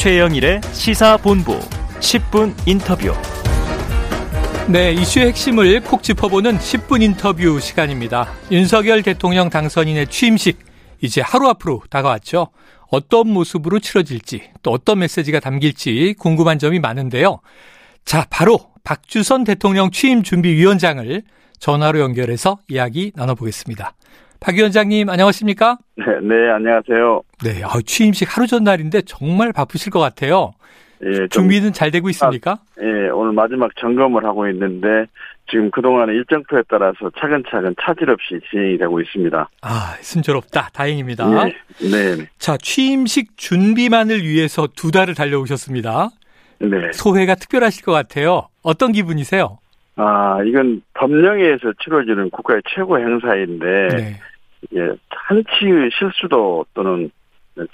최영일의 시사본부 10분 인터뷰. 네, 이슈의 핵심을 콕 짚어보는 10분 인터뷰 시간입니다. 윤석열 대통령 당선인의 취임식 이제 하루 앞으로 다가왔죠. 어떤 모습으로 치러질지 또 어떤 메시지가 담길지 궁금한 점이 많은데요. 자, 바로 박주선 대통령 취임 준비위원장을 전화로 연결해서 이야기 나눠보겠습니다. 박 위원장님 안녕하십니까? 네, 네 안녕하세요. 네, 아, 취임식 하루 전날인데 정말 바쁘실 것 같아요. 예, 준비는 잘 되고 있습니까? 아, 예, 오늘 마지막 점검을 하고 있는데 지금 그동안의 일정표에 따라서 차근차근 차질 없이 진행이 되고 있습니다. 아, 순조롭다. 다행입니다. 네. 네. 자, 취임식 준비만을 위해서 두 달을 달려오셨습니다. 네. 소회가 특별하실 것 같아요. 어떤 기분이세요? 아, 이건 법령에서 치러지는 국가의 최고 행사인데 네. 예, 한치의 실수도 또는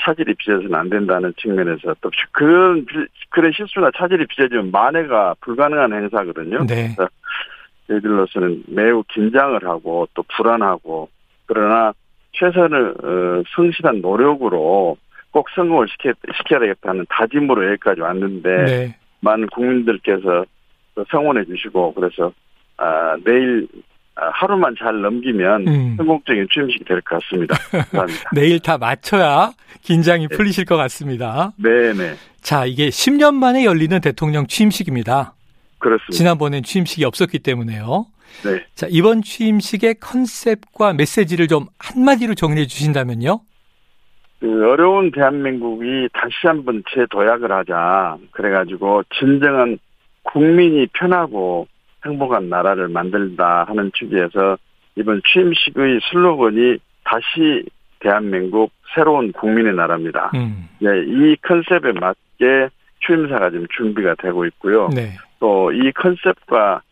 차질이 빚어서는 안 된다는 측면에서 또 그런 그런 실수나 차질이 빚어지면 만회가 불가능한 행사거든요. 네. 그래서 저희들로서는 매우 긴장을 하고 또 불안하고 그러나 최선을 어, 성실한 노력으로 꼭 성공을 시켜, 시켜야 되겠다는 다짐으로 여기까지 왔는데 네. 많은 국민들께서 성원해 주시고 그래서 아, 내일 아, 하루만 잘 넘기면 음. 성공적인 취임식이 될 것 같습니다. 감사합니다. 내일 다 맞춰야 긴장이 네. 풀리실 것 같습니다. 네네. 자, 이게 10년 만에 열리는 대통령 취임식입니다. 그렇습니다. 지난번엔 취임식이 없었기 때문에요. 네. 자, 이번 취임식의 컨셉과 메시지를 좀 한마디로 정리해 주신다면요? 그 어려운 대한민국이 다시 한번 재도약을 하자. 그래가지고 진정한 국민이 편하고 행복한 나라를 만들다 하는 취지에서 이번 취임식의 슬로건이 다시 대한민국 새로운 국민의 나라입니다. 음. 네, 이 컨셉에 맞게 취임사가 지금 준비가 되고 있고요. 네. 또이 컨셉과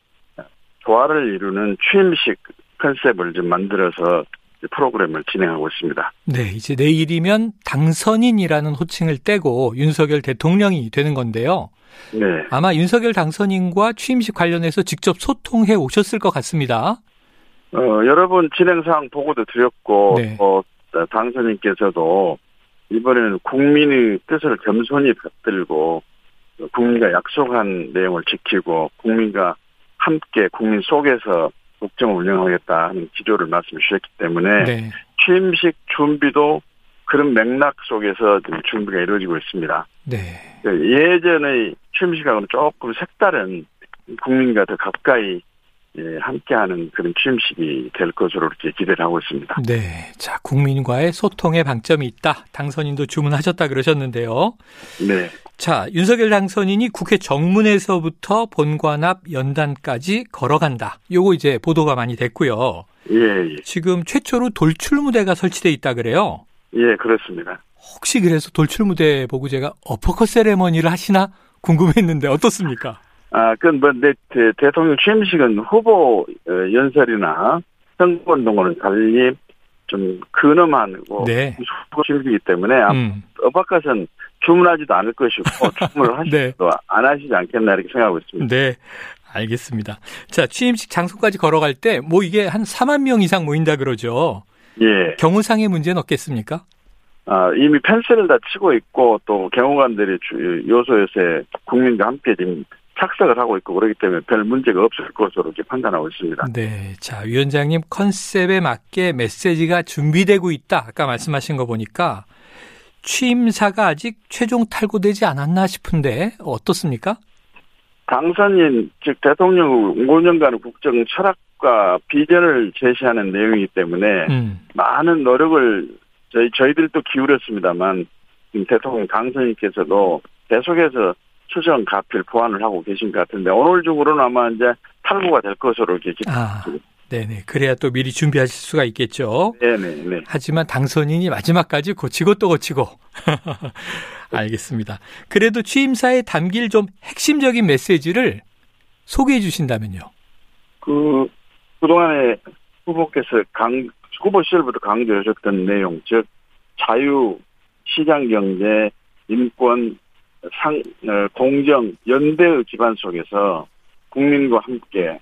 조화를 이루는 취임식 컨셉을 좀 만들어서 프로그램을 진행하고 있습니다. 네, 이제 내일이면 당선인이라는 호칭을 떼고 윤석열 대통령이 되는 건데요. 네. 아마 윤석열 당선인과 취임식 관련해서 직접 소통해 오셨을 것 같습니다. 어, 여러 분 진행 사항 보고도 드렸고 네. 어, 당선인께서도 이번에는 국민의 뜻을 겸손히 받들고 국민과 약속한 내용을 지키고 국민과 함께 국민 속에서 국정을 운영하겠다 하는 기조를 말씀 주셨기 때문에 네. 취임식 준비도 그런 맥락 속에서 준비가 이루어지고 있습니다. 네. 그 예전의 취임식하고는 조금 색다른 국민과 더 가까이 예, 함께하는 그런 취임식이 될 것으로 이렇게 기대를 하고 있습니다. 네. 자, 국민과의 소통에 방점이 있다. 당선인도 주문하셨다 그러셨는데요. 네. 자, 윤석열 당선인이 국회 정문에서부터 본관 앞 연단까지 걸어간다. 요거 이제 보도가 많이 됐고요. 예, 예. 지금 최초로 돌출 무대가 설치돼 있다 그래요. 예, 그렇습니다. 혹시 그래서 돌출 무대 보고 제가 어퍼컷 세레머니를 하시나 궁금했는데 어떻습니까? 아, 그건 뭐, 내, 대, 통령 취임식은 후보 어, 연설이나 선거운동과는 달리 좀 근엄하고 네. 취임식이기 때문에 음. 어바깥은 주문하지도 않을 것이고 주문을 하시도 네. 안 하시지 않겠나 이렇게 생각하고 있습니다. 네. 알겠습니다. 자, 취임식 장소까지 걸어갈 때 뭐 이게 한 4만 명 이상 모인다 그러죠. 예. 경호상의 문제는 없겠습니까? 아, 이미 펜스를 다 치고 있고 또 경호관들이 요소에서 국민과 함께 지금 착석을 하고 있고 그렇기 때문에 별 문제가 없을 것으로 이렇게 판단하고 있습니다. 네. 자, 위원장님 컨셉에 맞게 메시지가 준비되고 있다. 아까 말씀하신 거 보니까 취임사가 아직 최종 탈고되지 않았나 싶은데 어떻습니까? 당선인 즉 대통령 5년간의 국정 철학과 비전을 제시하는 내용이기 때문에 음. 많은 노력을 저희 저희들도 기울였습니다만 대통령 당선인께서도 계속해서 수정 가필 보완을 하고 계신 것 같은데 오늘 중으로는 아마 이제 탈구가 될 것으로 이렇게 아, 네네. 그래야 또 미리 준비하실 수가 있겠죠. 네네. 하지만 당선인이 마지막까지 고치고 또 고치고. 알겠습니다. 그래도 취임사에 담길 좀 핵심적인 메시지를 소개해 주신다면요. 그, 그동안에 후보께서 강, 후보 시절부터 강조하셨던 내용, 즉, 자유, 시장 경제, 인권, 상, 어, 공정, 연대의 기반 속에서 국민과 함께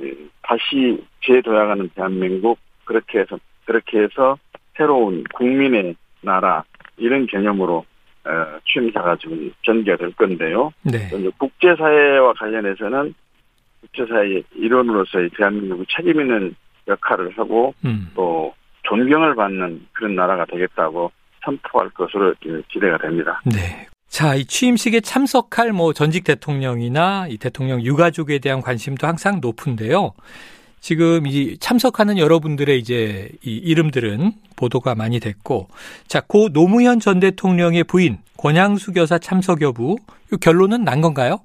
예, 다시 재도약하는 대한민국, 그렇게 해서, 그렇게 해서 새로운 국민의 나라, 이런 개념으로 어, 취임사가 지금 전개가 될 건데요. 네. 국제사회와 관련해서는 국제사회 일원으로서의 대한민국이 책임 있는 역할을 하고 음. 또 존경을 받는 그런 나라가 되겠다고 선포할 것으로 기대가 됩니다. 네. 자, 이 취임식에 참석할 뭐 전직 대통령이나 이 대통령 유가족에 대한 관심도 항상 높은데요. 지금 이 참석하는 여러분들의 이제 이 이름들은 보도가 많이 됐고, 자, 고 노무현 전 대통령의 부인 권양수 여사 참석 여부, 이 결론은 난 건가요?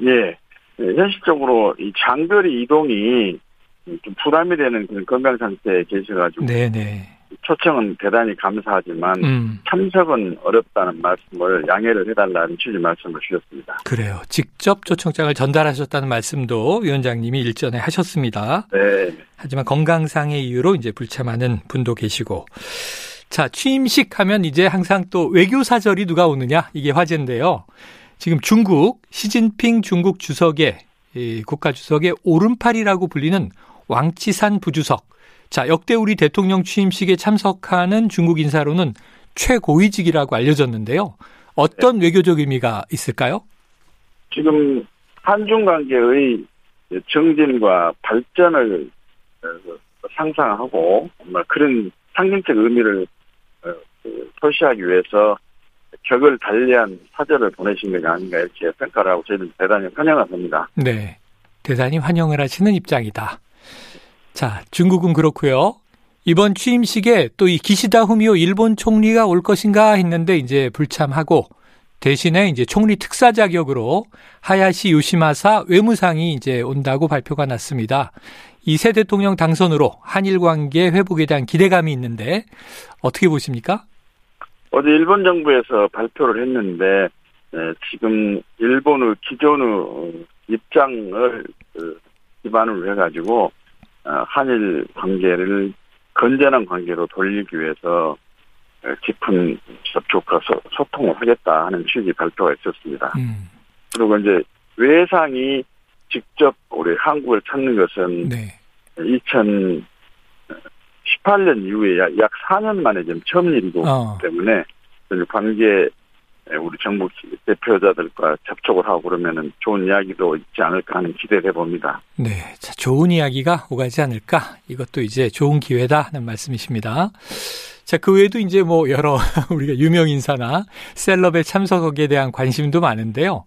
예. 네, 현실적으로 이 장거리 이동이 좀 부담이 되는 그런 건강 상태에 계셔가지고. 네네. 초청은 대단히 감사하지만 음. 참석은 어렵다는 말씀을 양해를 해달라는 취지 말씀을 주셨습니다. 그래요. 직접 초청장을 전달하셨다는 말씀도 위원장님이 일전에 하셨습니다. 네. 하지만 건강상의 이유로 이제 불참하는 분도 계시고. 자, 취임식 하면 이제 항상 또 외교사절이 누가 오느냐 이게 화제인데요. 지금 중국 시진핑 중국 주석의 국가 주석의 오른팔이라고 불리는 왕치산 부주석 자, 역대 우리 대통령 취임식에 참석하는 중국 인사로는 최고위직이라고 알려졌는데요. 어떤 네. 외교적 의미가 있을까요? 지금 한중 관계의 정진과 발전을 어, 상상하고 그런 상징적 의미를 어, 그 표시하기 위해서 격을 달리한 사절을 보내신 게 아닌가 이렇게 평가를 하고 저희는 대단히 환영을 합니다. 네. 대단히 환영을 하시는 입장이다. 자, 중국은 그렇고요. 이번 취임식에 또 이 기시다 후미오 일본 총리가 올 것인가 했는데 이제 불참하고 대신에 이제 총리 특사 자격으로 하야시 요시마사 외무상이 이제 온다고 발표가 났습니다. 이 새 대통령 당선으로 한일 관계 회복에 대한 기대감이 있는데 어떻게 보십니까? 어제 일본 정부에서 발표를 했는데 지금 일본의 기존의 입장을 그 기반으로 해가지고 어, 한일 관계를 건전한 관계로 돌리기 위해서 어, 깊은 접촉과 소통을 하겠다 하는 취지 발표가 있었습니다. 음. 그리고 이제 외상이 직접 우리 한국을 찾는 것은 네. 2018년 이후에 약 4년 만에 지금 처음 일이고 어. 때문에 관계 우리 정부 대표자들과 접촉을 하고 그러면은 좋은 이야기도 있지 않을까 하는 기대를 해봅니다. 네. 자, 좋은 이야기가 오가지 않을까? 이것도 이제 좋은 기회다 하는 말씀이십니다. 자, 그 외에도 이제 뭐 여러 우리가 유명 인사나 셀럽의 참석에 대한 관심도 많은데요.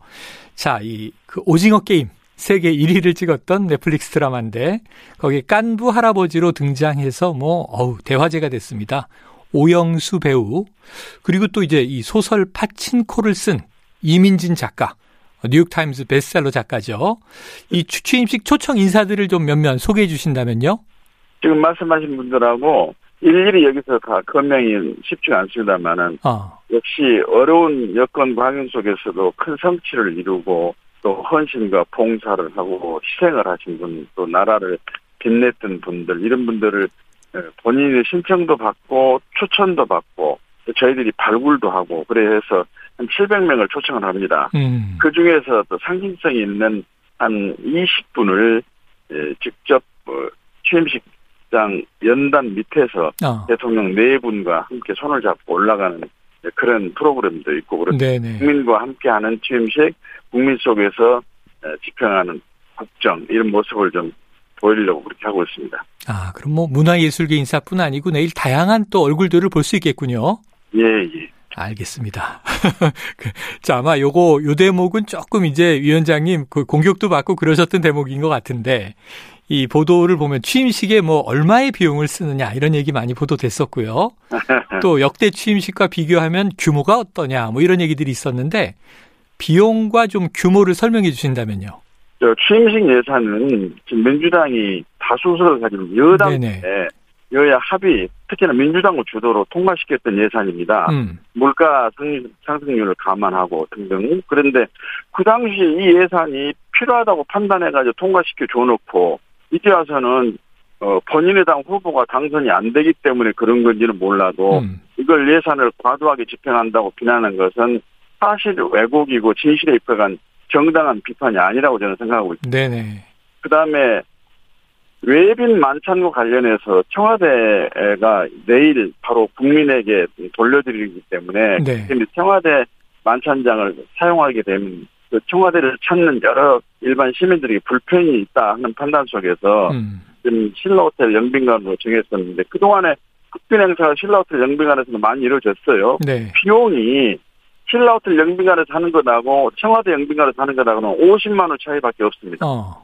자, 이 그 오징어 게임 세계 1위를 찍었던 넷플릭스 드라마인데 거기 깐부 할아버지로 등장해서 뭐 어우 대화제가 됐습니다. 오영수 배우, 그리고 또 이제 이 소설 파친코를 쓴 이민진 작가, 뉴욕타임스 베스트셀러 작가죠. 이 취임식 초청 인사들을 좀 몇몇 소개해 주신다면요. 지금 말씀하신 분들하고 일일이 여기서 다 건명이 쉽지 않습니다만은 어. 역시 어려운 여건 방향 속에서도 큰 성취를 이루고 또 헌신과 봉사를 하고 희생을 하신 분, 또 나라를 빛냈던 분들 이런 분들을 예, 본인의 신청도 받고 추천도 받고 저희들이 발굴도 하고 그래서 한 700명을 초청을 합니다. 음. 그 중에서 또 상징성이 있는 한 20분을 예, 직접 뭐 취임식장 연단 밑에서 어. 대통령 네 분과 함께 손을 잡고 올라가는 그런 프로그램도 있고 그렇죠. 국민과 함께하는 취임식, 국민 속에서 집행하는 국정 이런 모습을 좀 보이려고 그렇게 하고 있습니다. 아, 그럼 뭐 문화예술계 인사뿐 아니고 내일 다양한 또 얼굴들을 볼 수 있겠군요. 예, 예. 알겠습니다. 그, 자, 아마 요거, 요 대목은 조금 이제 위원장님 그 공격도 받고 그러셨던 대목인 것 같은데, 이 보도를 보면 취임식에 뭐 얼마의 비용을 쓰느냐 이런 얘기 많이 보도됐었고요. 또 역대 취임식과 비교하면 규모가 어떠냐 뭐 이런 얘기들이 있었는데, 비용과 좀 규모를 설명해 주신다면요. 취임식 예산은 지금 민주당이 다수석을 가지고 여당에 여야 합의 특히나 민주당을 주도로 통과시켰던 예산입니다. 음. 물가 상승률을 감안하고 등등. 그런데 그 당시 이 예산이 필요하다고 판단해가지고 통과시켜 줘놓고 이제 와서는 어, 본인의 당 후보가 당선이 안 되기 때문에 그런 건지는 몰라도 음. 이걸 예산을 과도하게 집행한다고 비난하는 것은 사실 왜곡이고 진실에 입각한 정당한 비판이 아니라고 저는 생각하고 있습니다. 네네. 그 다음에 외빈 만찬과 관련해서 청와대가 내일 바로 국민에게 돌려드리기 때문에 네. 청와대 만찬장을 사용하게 되면 그 청와대를 찾는 여러 일반 시민들이 불편이 있다 하는 판단 속에서 음. 지금 신라호텔 영빈관으로 정했었는데 그동안에 국빈 행사가 신라호텔 영빈관에서는 많이 이루어졌어요. 네. 비용이 신라호텔 영빈관에서 하는 것하고 청와대 영빈관에서 하는 것하고는 50만 원 차이밖에 없습니다. 어.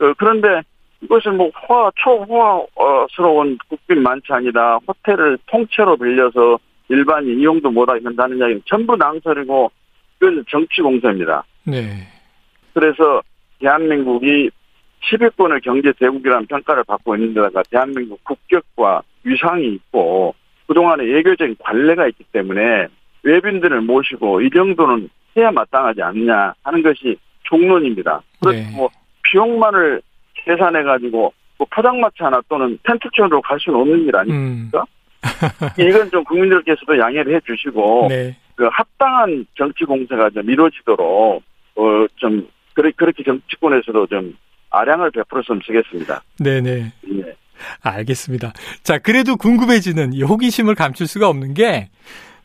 어, 그런데 이것을 뭐 호화, 초호화스러운 국빈 만찬이다. 호텔을 통째로 빌려서 일반인 이용도 못하게 한다는 이야기는 전부 낭설이고 그건 정치 공세입니다. 네. 그래서 대한민국이 10위권의 경제 대국이라는 평가를 받고 있는 데다가 대한민국 국격과 위상이 있고 그동안에 예교적인 관례가 있기 때문에 외빈들을 모시고 이 정도는 해야 마땅하지 않냐 하는 것이 종론입니다. 그래서 네. 뭐 비용만을 계산해 가지고 뭐 포장마차 하나 또는 텐트촌으로 갈 수는 없는 일 아닙니까? 음. 이건 좀 국민들께서도 양해를 해주시고 네. 그 합당한 정치 공세가 좀 이루어지도록 어좀 그렇게 정치권에서도 좀 아량을 베풀었으면 좋겠습니다. 네네. 예. 알겠습니다. 자, 그래도 궁금해지는 이 호기심을 감출 수가 없는 게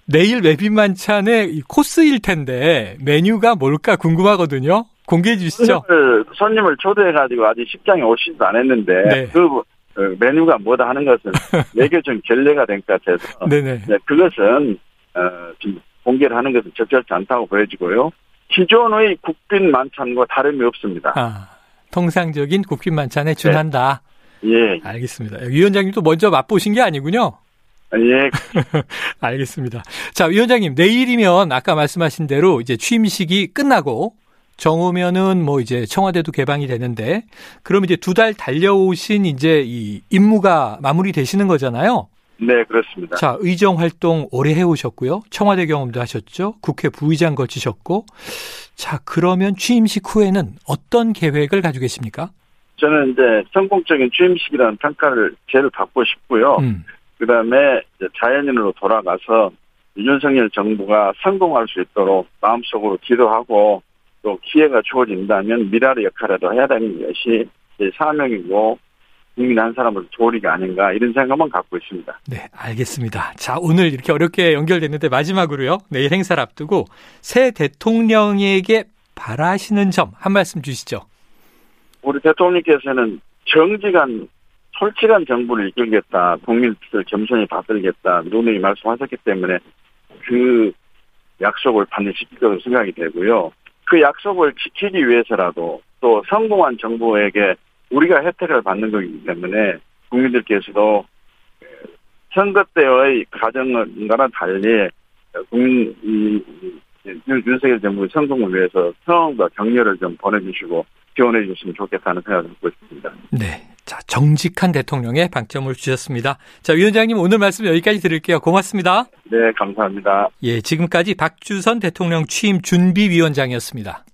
내일 웨빈 만찬의 이 코스일 텐데 메뉴가 뭘까 궁금하거든요. 공개해 주시죠. 손님을, 손님을 초대해가지고 아직 식장에 오시지도 않았는데 네. 그 어, 메뉴가 뭐다 하는 것은 외교적 결례가 된 것 같아서 네네. 네, 그것은 어, 좀 공개를 하는 것은 적절치 않다고 보여지고요. 기존의 국빈 만찬과 다름이 없습니다. 아, 통상적인 국빈 만찬에 준한다. 예, 알겠습니다. 위원장님도 먼저 맛보신 게 아니군요. 예, 알겠습니다. 자, 위원장님, 내일이면 아까 말씀하신 대로 이제 취임식이 끝나고 정오면은 뭐 이제 청와대도 개방이 되는데 그럼 이제 두 달 달려오신 이제 이 임무가 마무리 되시는 거잖아요. 네, 그렇습니다. 자, 의정 활동 오래 해오셨고요. 청와대 경험도 하셨죠. 국회 부의장 거치셨고. 자, 그러면 취임식 후에는 어떤 계획을 가지고 계십니까? 저는 이제 성공적인 취임식이라는 평가를 제일 받고 싶고요. 음, 그 다음에 자연인으로 돌아가서 윤석열 정부가 성공할 수 있도록 마음속으로 기도하고 또 기회가 주어진다면 미라의 역할이라도 해야 되는 것이 제 사명이고 국민 한 사람으로 도리가 아닌가 이런 생각만 갖고 있습니다. 네, 알겠습니다. 자, 오늘 이렇게 어렵게 연결됐는데 마지막으로요. 내일 행사를 앞두고 새 대통령에게 바라시는 점 한 말씀 주시죠. 우리 대통령께서는 정직한 솔직한 정부를 이끌겠다, 국민 뜻을 겸손히 받들겠다, 누누이 말씀하셨기 때문에 그 약속을 반드시 지킬 것으로 생각이 되고요. 그 약속을 지키기 위해서라도 또 성공한 정부에게 우리가 혜택을 받는 거기 때문에 국민들께서도 선거 때의 가정과는 달리 국민 이, 이, 윤석열 정부의 성공을 위해서 성과 격려를 좀 보내주시고 지원해 주시면 좋겠다는 생각을 갖고 있습니다. 네. 자, 정직한 대통령의 방점을 주셨습니다. 자, 위원장님 오늘 말씀 여기까지 드릴게요. 고맙습니다. 네, 감사합니다. 예, 지금까지 박주선 대통령 취임 준비위원장이었습니다.